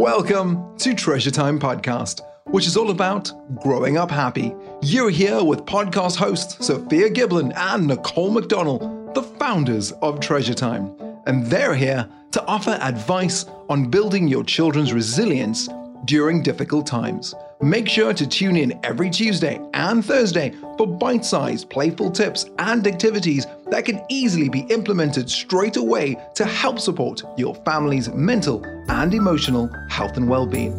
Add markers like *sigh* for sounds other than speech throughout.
Welcome to Treasure Time Podcast, which is all about growing up happy. You're here with podcast hosts Sophia Giblin and Nicole McDonnell, the founders of Treasure Time. And they're here to offer advice on building your children's resilience during difficult times. Make sure to tune in every Tuesday and Thursday for bite sized playful tips and activities that can easily be implemented straight away to help support your family's mental and emotional health and well being.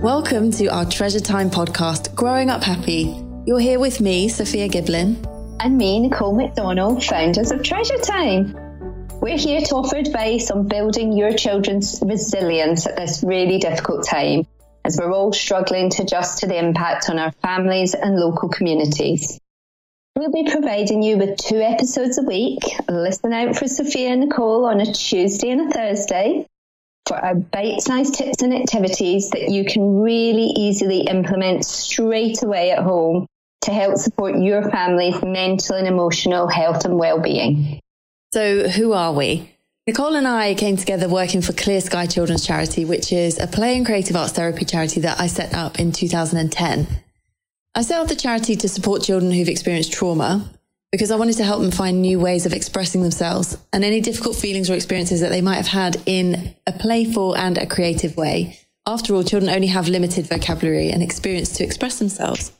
Welcome to our Treasure Time podcast, Growing Up Happy. You're here with me, Sophia Giblin. And me, Nicole McDonnell, founders of Treasure Time. We're here to offer advice on building your children's resilience at this really difficult time, as we're all struggling to adjust to the impact on our families and local communities. We'll be providing you with two episodes a week. Listen out for Sophia and Nicole on a Tuesday and a Thursday for our bite sized tips and activities that you can really easily implement straight away at home to help support your family's mental and emotional health and well-being. So, who are we? Nicole and I came together working for Clear Sky Children's Charity, which is a play and creative arts therapy charity that I set up in 2010. I set up the charity to support children who've experienced trauma because I wanted to help them find new ways of expressing themselves and any difficult feelings or experiences that they might have had in a playful and a creative way. After all, children only have limited vocabulary and experience to express themselves.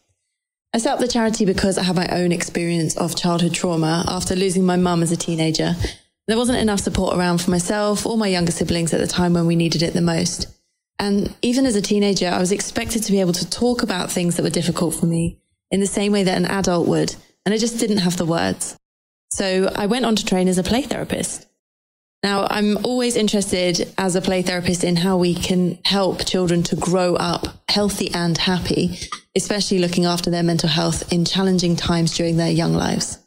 I set up the charity because I have my own experience of childhood trauma after losing my mum as a teenager. There wasn't enough support around for myself or my younger siblings at the time when we needed it the most. And even as a teenager, I was expected to be able to talk about things that were difficult for me in the same way that an adult would. And I just didn't have the words. So I went on to train as a play therapist. Now, I'm always interested as a play therapist in how we can help children to grow up healthy and happy, especially looking after their mental health in challenging times during their young lives.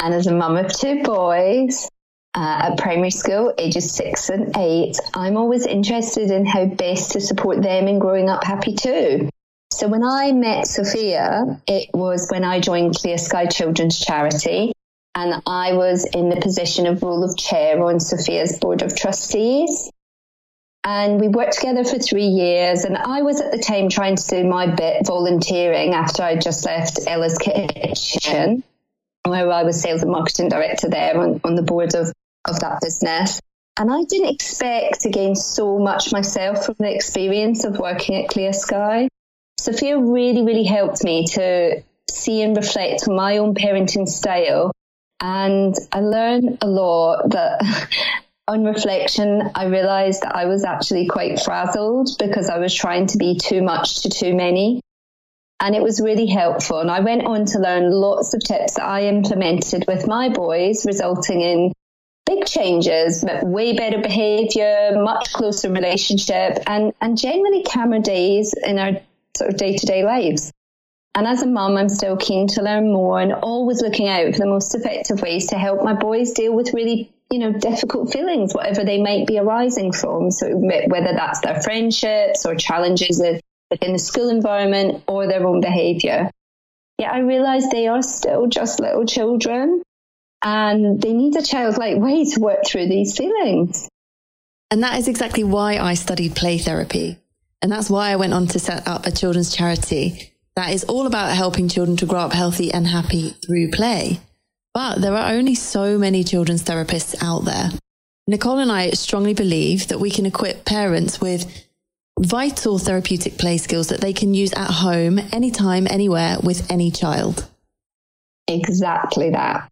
And as a mum of two boys uh, at primary school, ages six and eight, I'm always interested in how best to support them in growing up happy too. So when I met Sophia, it was when I joined Clear Sky Children's Charity and I was in the position of role of chair on Sophia's board of trustees. And we worked together for three years. And I was at the time trying to do my bit volunteering after I just left Ella's Kitchen, where I was sales and marketing director there on, on the board of, of that business. And I didn't expect to gain so much myself from the experience of working at Clear Sky. Sophia really, really helped me to see and reflect on my own parenting style and I learned a lot that *laughs* on reflection, I realized that I was actually quite frazzled because I was trying to be too much to too many. And it was really helpful. And I went on to learn lots of tips that I implemented with my boys, resulting in big changes, way better behavior, much closer relationship, and, and generally calmer days in our sort of day to day lives. And as a mum, I'm still keen to learn more and always looking out for the most effective ways to help my boys deal with really, you know, difficult feelings, whatever they might be arising from. So whether that's their friendships or challenges within the school environment or their own behaviour. Yeah, I realise they are still just little children and they need a childlike way to work through these feelings. And that is exactly why I studied play therapy. And that's why I went on to set up a children's charity that is all about helping children to grow up healthy and happy through play. But there are only so many children's therapists out there. Nicole and I strongly believe that we can equip parents with vital therapeutic play skills that they can use at home, anytime, anywhere, with any child. Exactly that.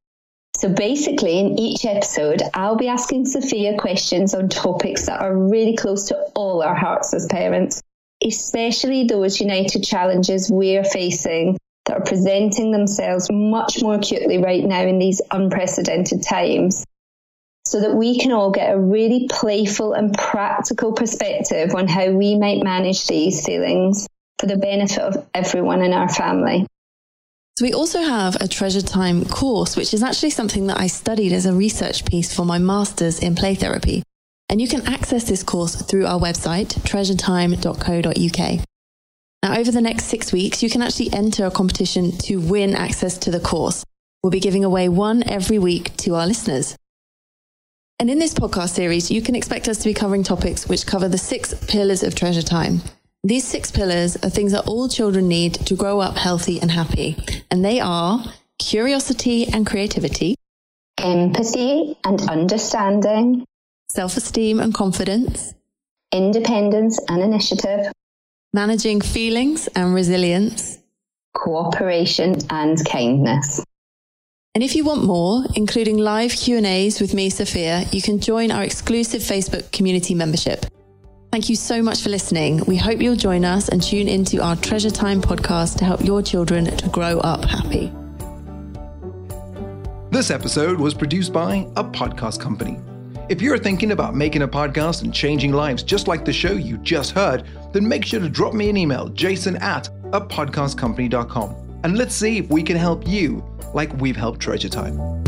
So basically, in each episode, I'll be asking Sophia questions on topics that are really close to all our hearts as parents especially those united challenges we're facing that are presenting themselves much more acutely right now in these unprecedented times so that we can all get a really playful and practical perspective on how we might manage these feelings for the benefit of everyone in our family. So, we also have a Treasure Time course, which is actually something that I studied as a research piece for my master's in play therapy. And you can access this course through our website, treasuretime.co.uk. Now, over the next six weeks, you can actually enter a competition to win access to the course, We'll be giving away one every week to our listeners. And in this podcast series, you can expect us to be covering topics which cover the six pillars of treasure time. These six pillars are things that all children need to grow up healthy and happy. And they are curiosity and creativity, empathy and understanding, self esteem and confidence, independence and initiative, managing feelings and resilience, cooperation and kindness. And if you want more, including live Q&As with me, Sophia, you can join our exclusive Facebook community membership. Thank you so much for listening. We hope you'll join us and tune into our Treasure Time podcast to help your children to grow up happy. This episode was produced by a podcast company. If you're thinking about making a podcast and changing lives just like the show you just heard, then make sure to drop me an email, jason at a podcastcompany.com. And let's see if we can help you like we've helped Treasure Time.